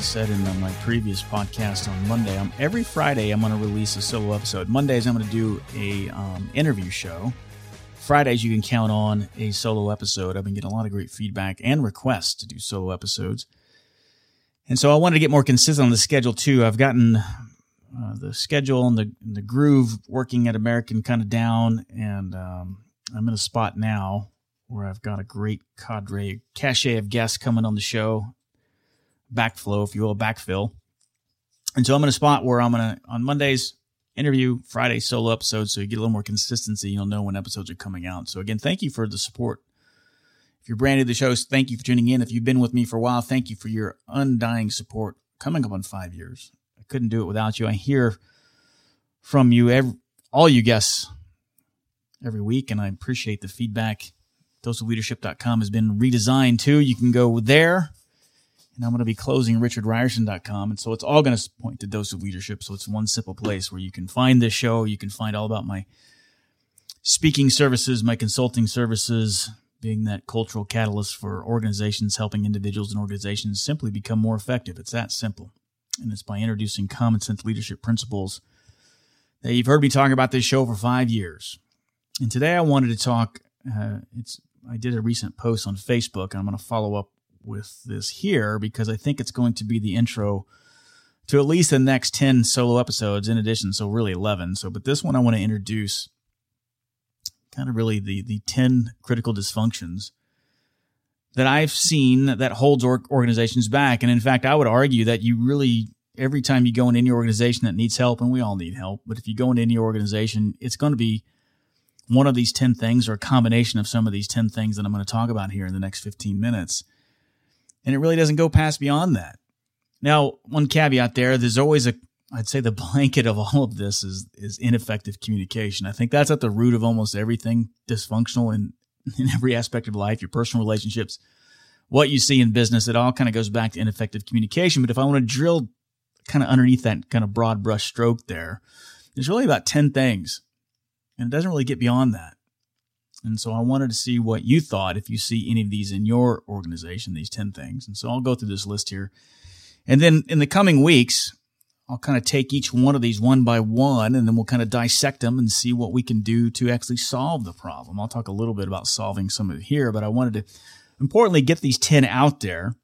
said in my previous podcast on Monday, um, every Friday I'm going to release a solo episode. Mondays I'm going to do a um, interview show. Fridays you can count on a solo episode. I've been getting a lot of great feedback and requests to do solo episodes, and so I wanted to get more consistent on the schedule too. I've gotten uh, the schedule and the the groove working at American kind of down, and um, I'm in a spot now where I've got a great cadre, cachet of guests coming on the show backflow, if you will, backfill. And so I'm in a spot where I'm going to, on Mondays, interview, Friday, solo episodes. So you get a little more consistency. You'll know when episodes are coming out. So again, thank you for the support. If you're brand new to the show, thank you for tuning in. If you've been with me for a while, thank you for your undying support coming up on five years. I couldn't do it without you. I hear from you, every, all you guests, every week, and I appreciate the feedback. DoseOfLeadership.com has been redesigned too. You can go there and I'm going to be closing richardrierson.com. And so it's all going to point to Dose of Leadership. So it's one simple place where you can find this show. You can find all about my speaking services, my consulting services, being that cultural catalyst for organizations, helping individuals and organizations simply become more effective. It's that simple. And it's by introducing common sense leadership principles that you've heard me talk about this show for five years. And today I wanted to talk, uh, it's, I did a recent post on Facebook. I'm going to follow up with this here because I think it's going to be the intro to at least the next 10 solo episodes in addition. So really 11. So, but this one I want to introduce kind of really the, the 10 critical dysfunctions that I've seen that holds organizations back. And in fact, I would argue that you really, every time you go in any organization that needs help, and we all need help, but if you go into any organization, it's going to be one of these 10 things or a combination of some of these 10 things that I'm going to talk about here in the next 15 minutes and it really doesn't go past beyond that. Now, one caveat there, there's always a I'd say the blanket of all of this is is ineffective communication. I think that's at the root of almost everything dysfunctional in in every aspect of life, your personal relationships, what you see in business, it all kind of goes back to ineffective communication. But if I want to drill kind of underneath that kind of broad brush stroke there, there's really about 10 things. And it doesn't really get beyond that. And so I wanted to see what you thought if you see any of these in your organization, these 10 things. And so I'll go through this list here. And then in the coming weeks, I'll kind of take each one of these one by one and then we'll kind of dissect them and see what we can do to actually solve the problem. I'll talk a little bit about solving some of it here, but I wanted to importantly get these 10 out there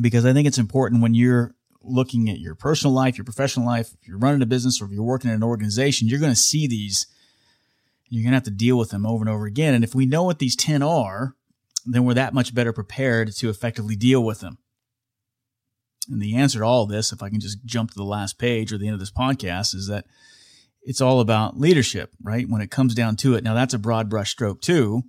because I think it's important when you're looking at your personal life, your professional life, if you're running a business or if you're working in an organization, you're going to see these you're going to have to deal with them over and over again. And if we know what these 10 are, then we're that much better prepared to effectively deal with them. And the answer to all this, if I can just jump to the last page or the end of this podcast, is that it's all about leadership, right? When it comes down to it. Now, that's a broad brush stroke too.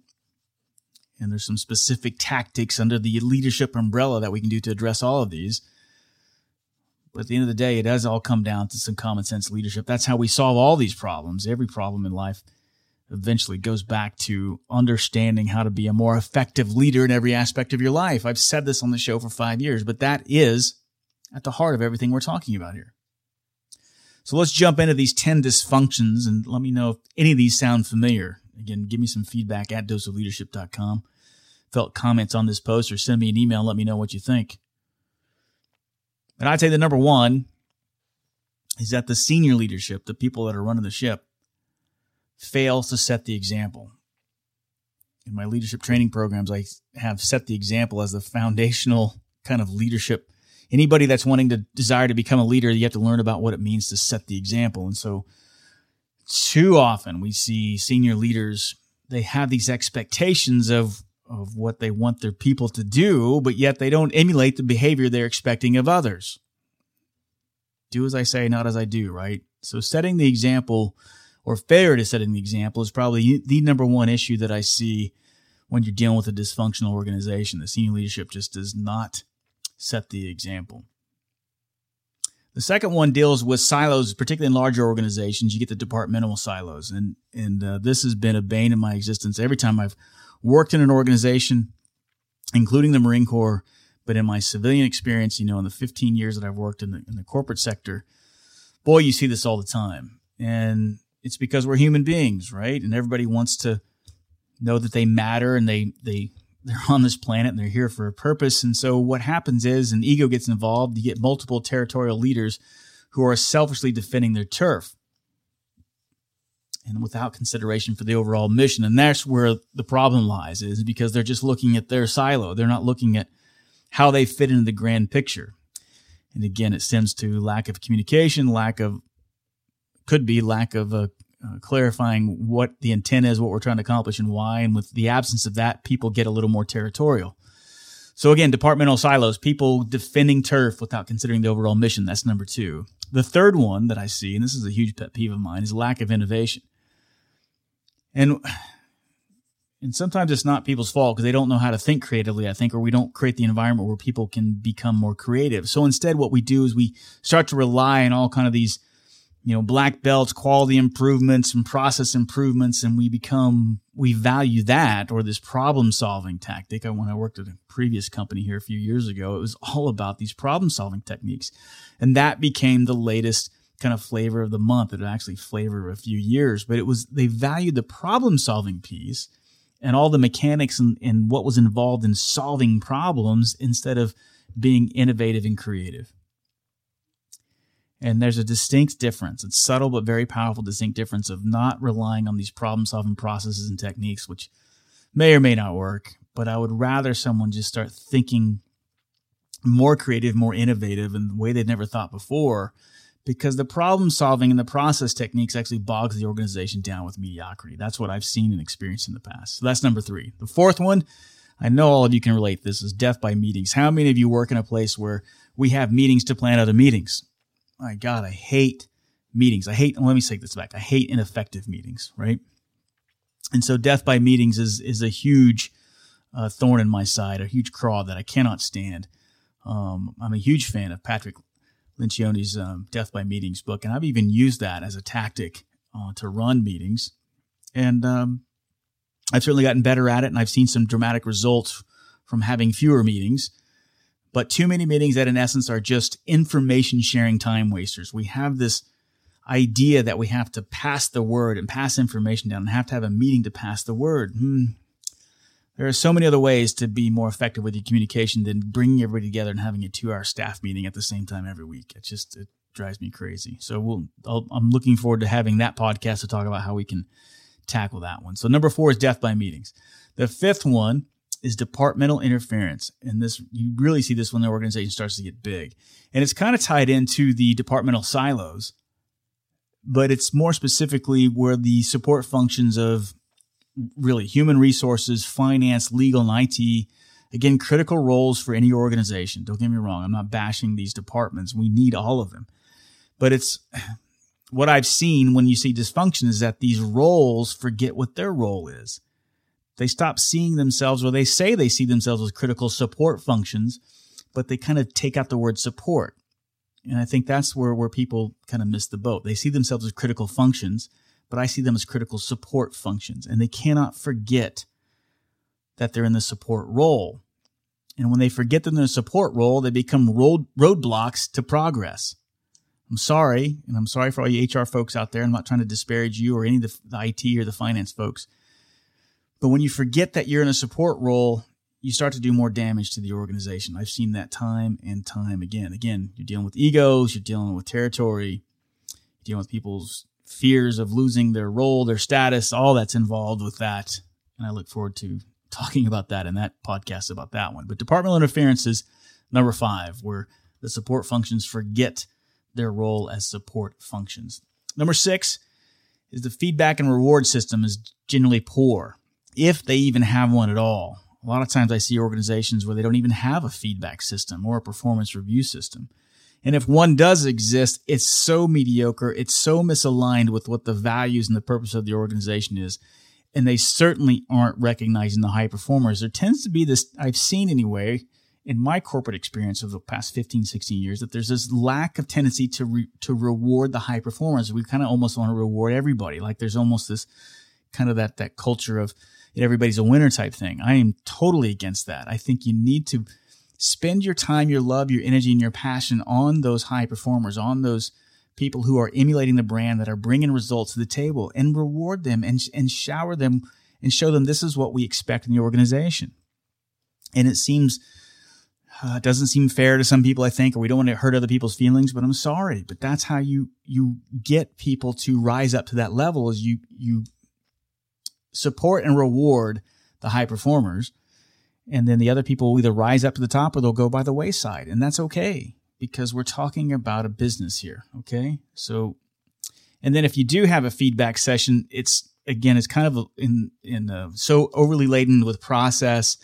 And there's some specific tactics under the leadership umbrella that we can do to address all of these. But at the end of the day, it does all come down to some common sense leadership. That's how we solve all these problems, every problem in life eventually goes back to understanding how to be a more effective leader in every aspect of your life. I've said this on the show for five years, but that is at the heart of everything we're talking about here. So let's jump into these 10 dysfunctions and let me know if any of these sound familiar. Again, give me some feedback at doseofleadership.com. Felt comments on this post or send me an email and let me know what you think. And I'd say the number one is that the senior leadership, the people that are running the ship, fails to set the example. In my leadership training programs, I have set the example as the foundational kind of leadership. Anybody that's wanting to desire to become a leader, you have to learn about what it means to set the example. And so, too often we see senior leaders they have these expectations of of what they want their people to do, but yet they don't emulate the behavior they're expecting of others. Do as I say, not as I do, right? So setting the example or failure to setting the example is probably the number one issue that I see when you're dealing with a dysfunctional organization. The senior leadership just does not set the example. The second one deals with silos, particularly in larger organizations. You get the departmental silos, and and uh, this has been a bane in my existence. Every time I've worked in an organization, including the Marine Corps, but in my civilian experience, you know, in the 15 years that I've worked in the in the corporate sector, boy, you see this all the time, and it's because we're human beings, right? And everybody wants to know that they matter and they they they're on this planet and they're here for a purpose. And so what happens is an ego gets involved. You get multiple territorial leaders who are selfishly defending their turf and without consideration for the overall mission. And that's where the problem lies is because they're just looking at their silo. They're not looking at how they fit into the grand picture. And again, it stems to lack of communication, lack of, could be lack of a uh, clarifying what the intent is, what we're trying to accomplish, and why. And with the absence of that, people get a little more territorial. So again, departmental silos, people defending turf without considering the overall mission. That's number two. The third one that I see, and this is a huge pet peeve of mine, is lack of innovation. And and sometimes it's not people's fault because they don't know how to think creatively, I think, or we don't create the environment where people can become more creative. So instead, what we do is we start to rely on all kind of these you know, black belts, quality improvements and process improvements. And we become, we value that or this problem solving tactic. I, when I worked at a previous company here a few years ago, it was all about these problem solving techniques. And that became the latest kind of flavor of the month. It actually flavor of a few years, but it was, they valued the problem solving piece and all the mechanics and, and what was involved in solving problems instead of being innovative and creative. And there's a distinct difference. It's subtle but very powerful, distinct difference of not relying on these problem solving processes and techniques, which may or may not work. But I would rather someone just start thinking more creative, more innovative in the way they've never thought before, because the problem solving and the process techniques actually bogs the organization down with mediocrity. That's what I've seen and experienced in the past. So that's number three. The fourth one, I know all of you can relate. This is death by meetings. How many of you work in a place where we have meetings to plan other meetings? My God, I hate meetings. I hate, let me take this back. I hate ineffective meetings, right? And so death by meetings is, is a huge uh, thorn in my side, a huge craw that I cannot stand. Um, I'm a huge fan of Patrick Lencioni's um, Death by Meetings book, and I've even used that as a tactic uh, to run meetings. And um, I've certainly gotten better at it, and I've seen some dramatic results from having fewer meetings. But too many meetings that in essence are just information sharing time wasters. We have this idea that we have to pass the word and pass information down and have to have a meeting to pass the word. Hmm. There are so many other ways to be more effective with your communication than bringing everybody together and having a two hour staff meeting at the same time every week. It just, it drives me crazy. So we'll, i am looking forward to having that podcast to talk about how we can tackle that one. So number four is death by meetings. The fifth one is departmental interference. And this, you really see this when the organization starts to get big. And it's kind of tied into the departmental silos, but it's more specifically where the support functions of really human resources, finance, legal, and IT, again, critical roles for any organization. Don't get me wrong. I'm not bashing these departments. We need all of them. But it's what I've seen when you see dysfunction is that these roles forget what their role is. They stop seeing themselves, or they say they see themselves as critical support functions, but they kind of take out the word support. And I think that's where, where people kind of miss the boat. They see themselves as critical functions, but I see them as critical support functions. And they cannot forget that they're in the support role. And when they forget that they're in a support role, they become road, roadblocks to progress. I'm sorry, and I'm sorry for all you HR folks out there. I'm not trying to disparage you or any of the, the IT or the finance folks. But when you forget that you're in a support role, you start to do more damage to the organization. I've seen that time and time again. Again, you're dealing with egos, you're dealing with territory, you're dealing with people's fears of losing their role, their status, all that's involved with that. And I look forward to talking about that in that podcast about that one. But departmental interference is Number five, where the support functions forget their role as support functions. Number six is the feedback and reward system is generally poor, if they even have one at all. A lot of times I see organizations where they don't even have a feedback system or a performance review system. And if one does exist, it's so mediocre, it's so misaligned with what the values and the purpose of the organization is. And they certainly aren't recognizing the high performers. There tends to be this, I've seen anyway, in my corporate experience of the past 15, 16 years, that there's this lack of tendency to, re, to reward the high performers. We kind of almost want to reward everybody. Like there's almost this kind of that, that culture of everybody's a winner type thing. I am totally against that. I think you need to, spend your time, your love, your energy, and your passion on those high performers, on those people who are emulating the brand that are bringing results to the table and reward them and, and shower them and show them this is what we expect in the organization. And it seems, uh, doesn't seem fair to some people, I think, or we don't want to hurt other people's feelings, but I'm sorry. But that's how you, you get people to rise up to that level is you, you support and reward the high performers and then the other people will either rise up to the top or they'll go by the wayside. And that's okay because we're talking about a business here. Okay. So, and then if you do have a feedback session, it's again, it's kind of in, in so overly laden with process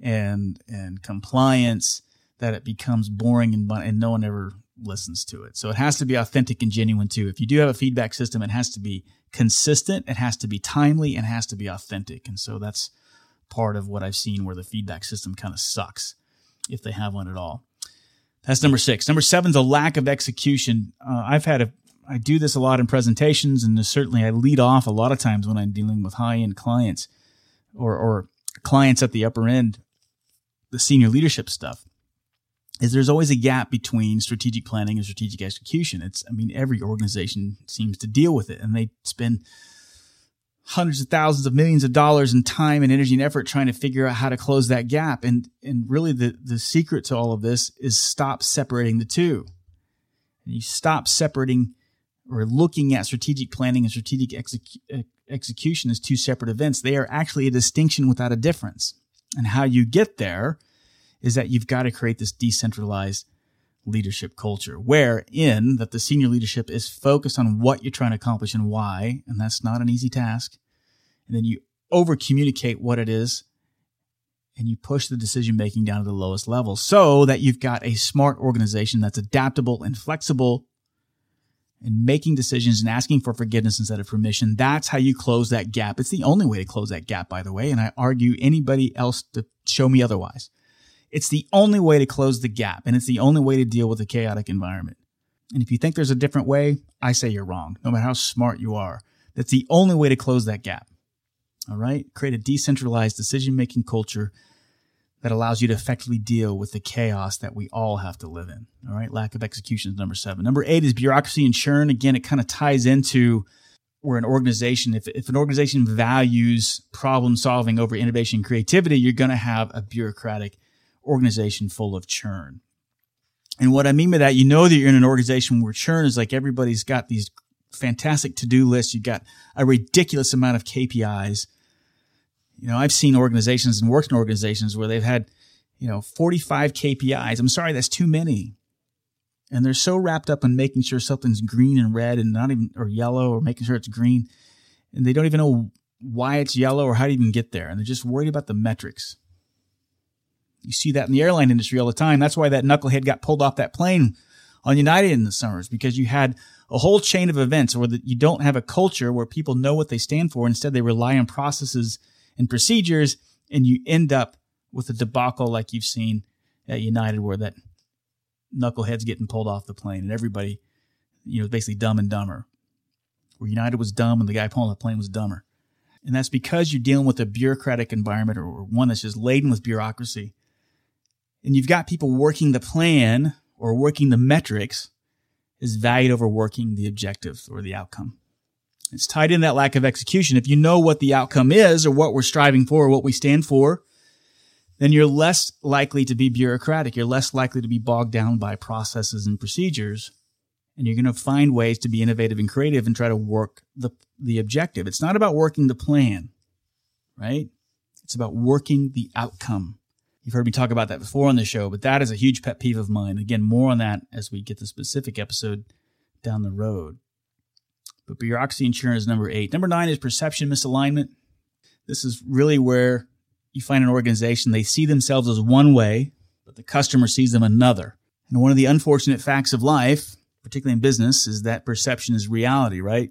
and, and compliance that it becomes boring and, and no one ever listens to it. So it has to be authentic and genuine too. If you do have a feedback system, it has to be consistent, it has to be timely, and has to be authentic. And so that's, part of what I've seen where the feedback system kind of sucks, if they have one at all. That's number six. Number seven is a lack of execution. Uh, I've had a, I do this a lot in presentations, and certainly I lead off a lot of times when I'm dealing with high end clients or, or clients at the upper end, the senior leadership stuff. Is there's always a gap between strategic planning and strategic execution. It's, I mean, every organization seems to deal with it, and they spend hundreds of thousands of millions of dollars in time and energy and effort trying to figure out how to close that gap. And, and really the, the secret to all of this is stop separating the two. And you stop separating or looking at strategic planning and strategic execu- execution as two separate events. They are actually a distinction without a difference. And how you get there is that you've got to create this decentralized leadership culture wherein that the senior leadership is focused on what you're trying to accomplish and why and that's not an easy task and then you over communicate what it is and you push the decision making down to the lowest level so that you've got a smart organization that's adaptable and flexible and making decisions and asking for forgiveness instead of permission. That's how you close that gap. It's the only way to close that gap, by the way. And I argue anybody else to show me otherwise. It's the only way to close the gap, and it's the only way to deal with a chaotic environment. And if you think there's a different way, I say you're wrong, no matter how smart you are. That's the only way to close that gap. All right? Create a decentralized decision making culture that allows you to effectively deal with the chaos that we all have to live in. All right? Lack of execution is number seven. Number eight is bureaucracy and churn. Again, it kind of ties into where an organization, if, if an organization values problem solving over innovation and creativity, you're going to have a bureaucratic organization full of churn. And what I mean by that, you know that you're in an organization where churn is like everybody's got these fantastic to-do lists. You've got a ridiculous amount of KPIs. You know, I've seen organizations and worked in organizations where they've had, you know, 45 KPIs. I'm sorry, that's too many. And they're so wrapped up in making sure something's green and red and not even, or yellow or making sure it's green. And they don't even know why it's yellow or how to even get there. And they're just worried about the metrics. You see that in the airline industry all the time. That's why that knucklehead got pulled off that plane on United in the summers because you had a whole chain of events where you don't have a culture where people know what they stand for. Instead, they rely on processes and procedures, and you end up with a debacle like you've seen at United, where that knucklehead's getting pulled off the plane and everybody, you know, basically dumb and dumber. Where United was dumb and the guy pulling the plane was dumber. And that's because you're dealing with a bureaucratic environment or one that's just laden with bureaucracy and you've got people working the plan or working the metrics is valued over working the objective or the outcome. It's tied in that lack of execution. If you know what the outcome is or what we're striving for or what we stand for, then you're less likely to be bureaucratic. You're less likely to be bogged down by processes and procedures. And you're going to find ways to be innovative and creative and try to work the, the objective. It's not about working the plan, right? It's about working the outcome You've heard me talk about that before on the show, but that is a huge pet peeve of mine. Again, more on that as we get the specific episode down the road. But bureaucracy insurance is number eight. Number nine is perception misalignment. This is really where you find an organization, they see themselves as one way, but the customer sees them another. And one of the unfortunate facts of life, particularly in business, is that perception is reality, right?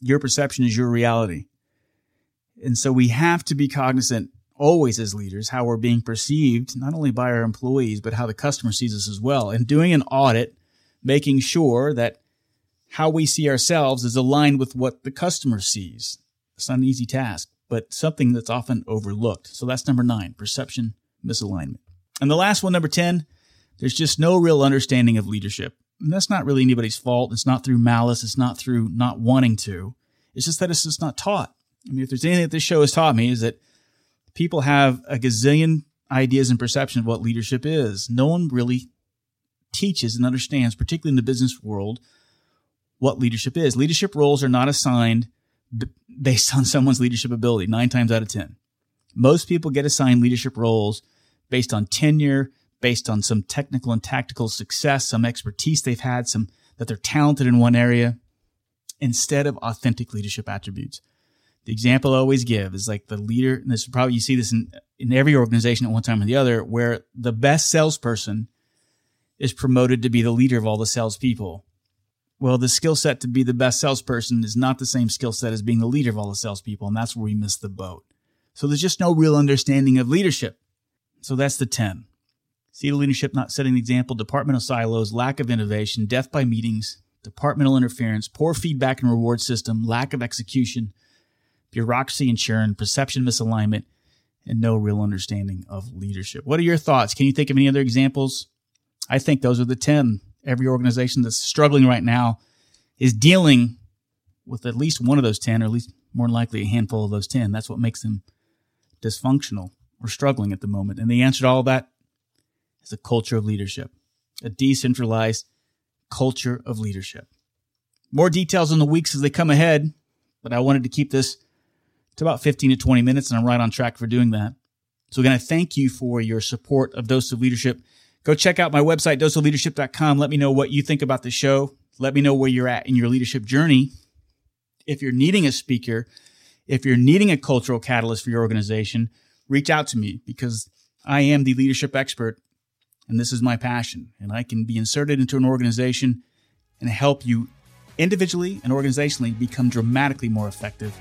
Your perception is your reality. And so we have to be cognizant always as leaders how we're being perceived, not only by our employees, but how the customer sees us as well. And doing an audit, making sure that how we see ourselves is aligned with what the customer sees. It's not an easy task, but something that's often overlooked. So that's number nine, perception misalignment. And the last one, number 10, there's just no real understanding of leadership. And that's not really anybody's fault. It's not through malice. It's not through not wanting to. It's just that it's just not taught. I mean, if there's anything that this show has taught me is that people have a gazillion ideas and perception of what leadership is. No one really teaches and understands, particularly in the business world, what leadership is. Leadership roles are not assigned based on someone's leadership ability, nine times out of 10. Most people get assigned leadership roles based on tenure, based on some technical and tactical success, some expertise they've had, some that they're talented in one area, instead of authentic leadership attributes. The example I always give is like the leader, and this is probably you see this in, in every organization at one time or the other, where the best salesperson is promoted to be the leader of all the salespeople. Well, the skill set to be the best salesperson is not the same skill set as being the leader of all the salespeople, and that's where we miss the boat. So there's just no real understanding of leadership. So that's the 10. See the leadership not setting the example, departmental silos, lack of innovation, death by meetings, departmental interference, poor feedback and reward system, lack of execution, bureaucracy and churn, perception misalignment, and no real understanding of leadership. What are your thoughts? Can you think of any other examples? I think those are the 10. Every organization that's struggling right now is dealing with at least one of those 10, or at least more likely a handful of those 10. That's what makes them dysfunctional or struggling at the moment. And the answer to all that is a culture of leadership, a decentralized culture of leadership. More details in the weeks as they come ahead, but I wanted to keep this to about 15 to 20 minutes, and I'm right on track for doing that. So again, I thank you for your support of Dose of Leadership. Go check out my website, doseofleadership.com. Let me know what you think about the show. Let me know where you're at in your leadership journey. If you're needing a speaker, if you're needing a cultural catalyst for your organization, reach out to me because I am the leadership expert and this is my passion. And I can be inserted into an organization and help you individually and organizationally become dramatically more effective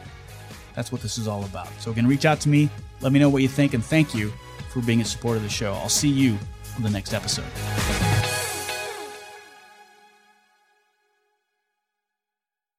that's what this is all about. So again, reach out to me. Let me know what you think, and thank you for being a supporter of the show. I'll see you on the next episode.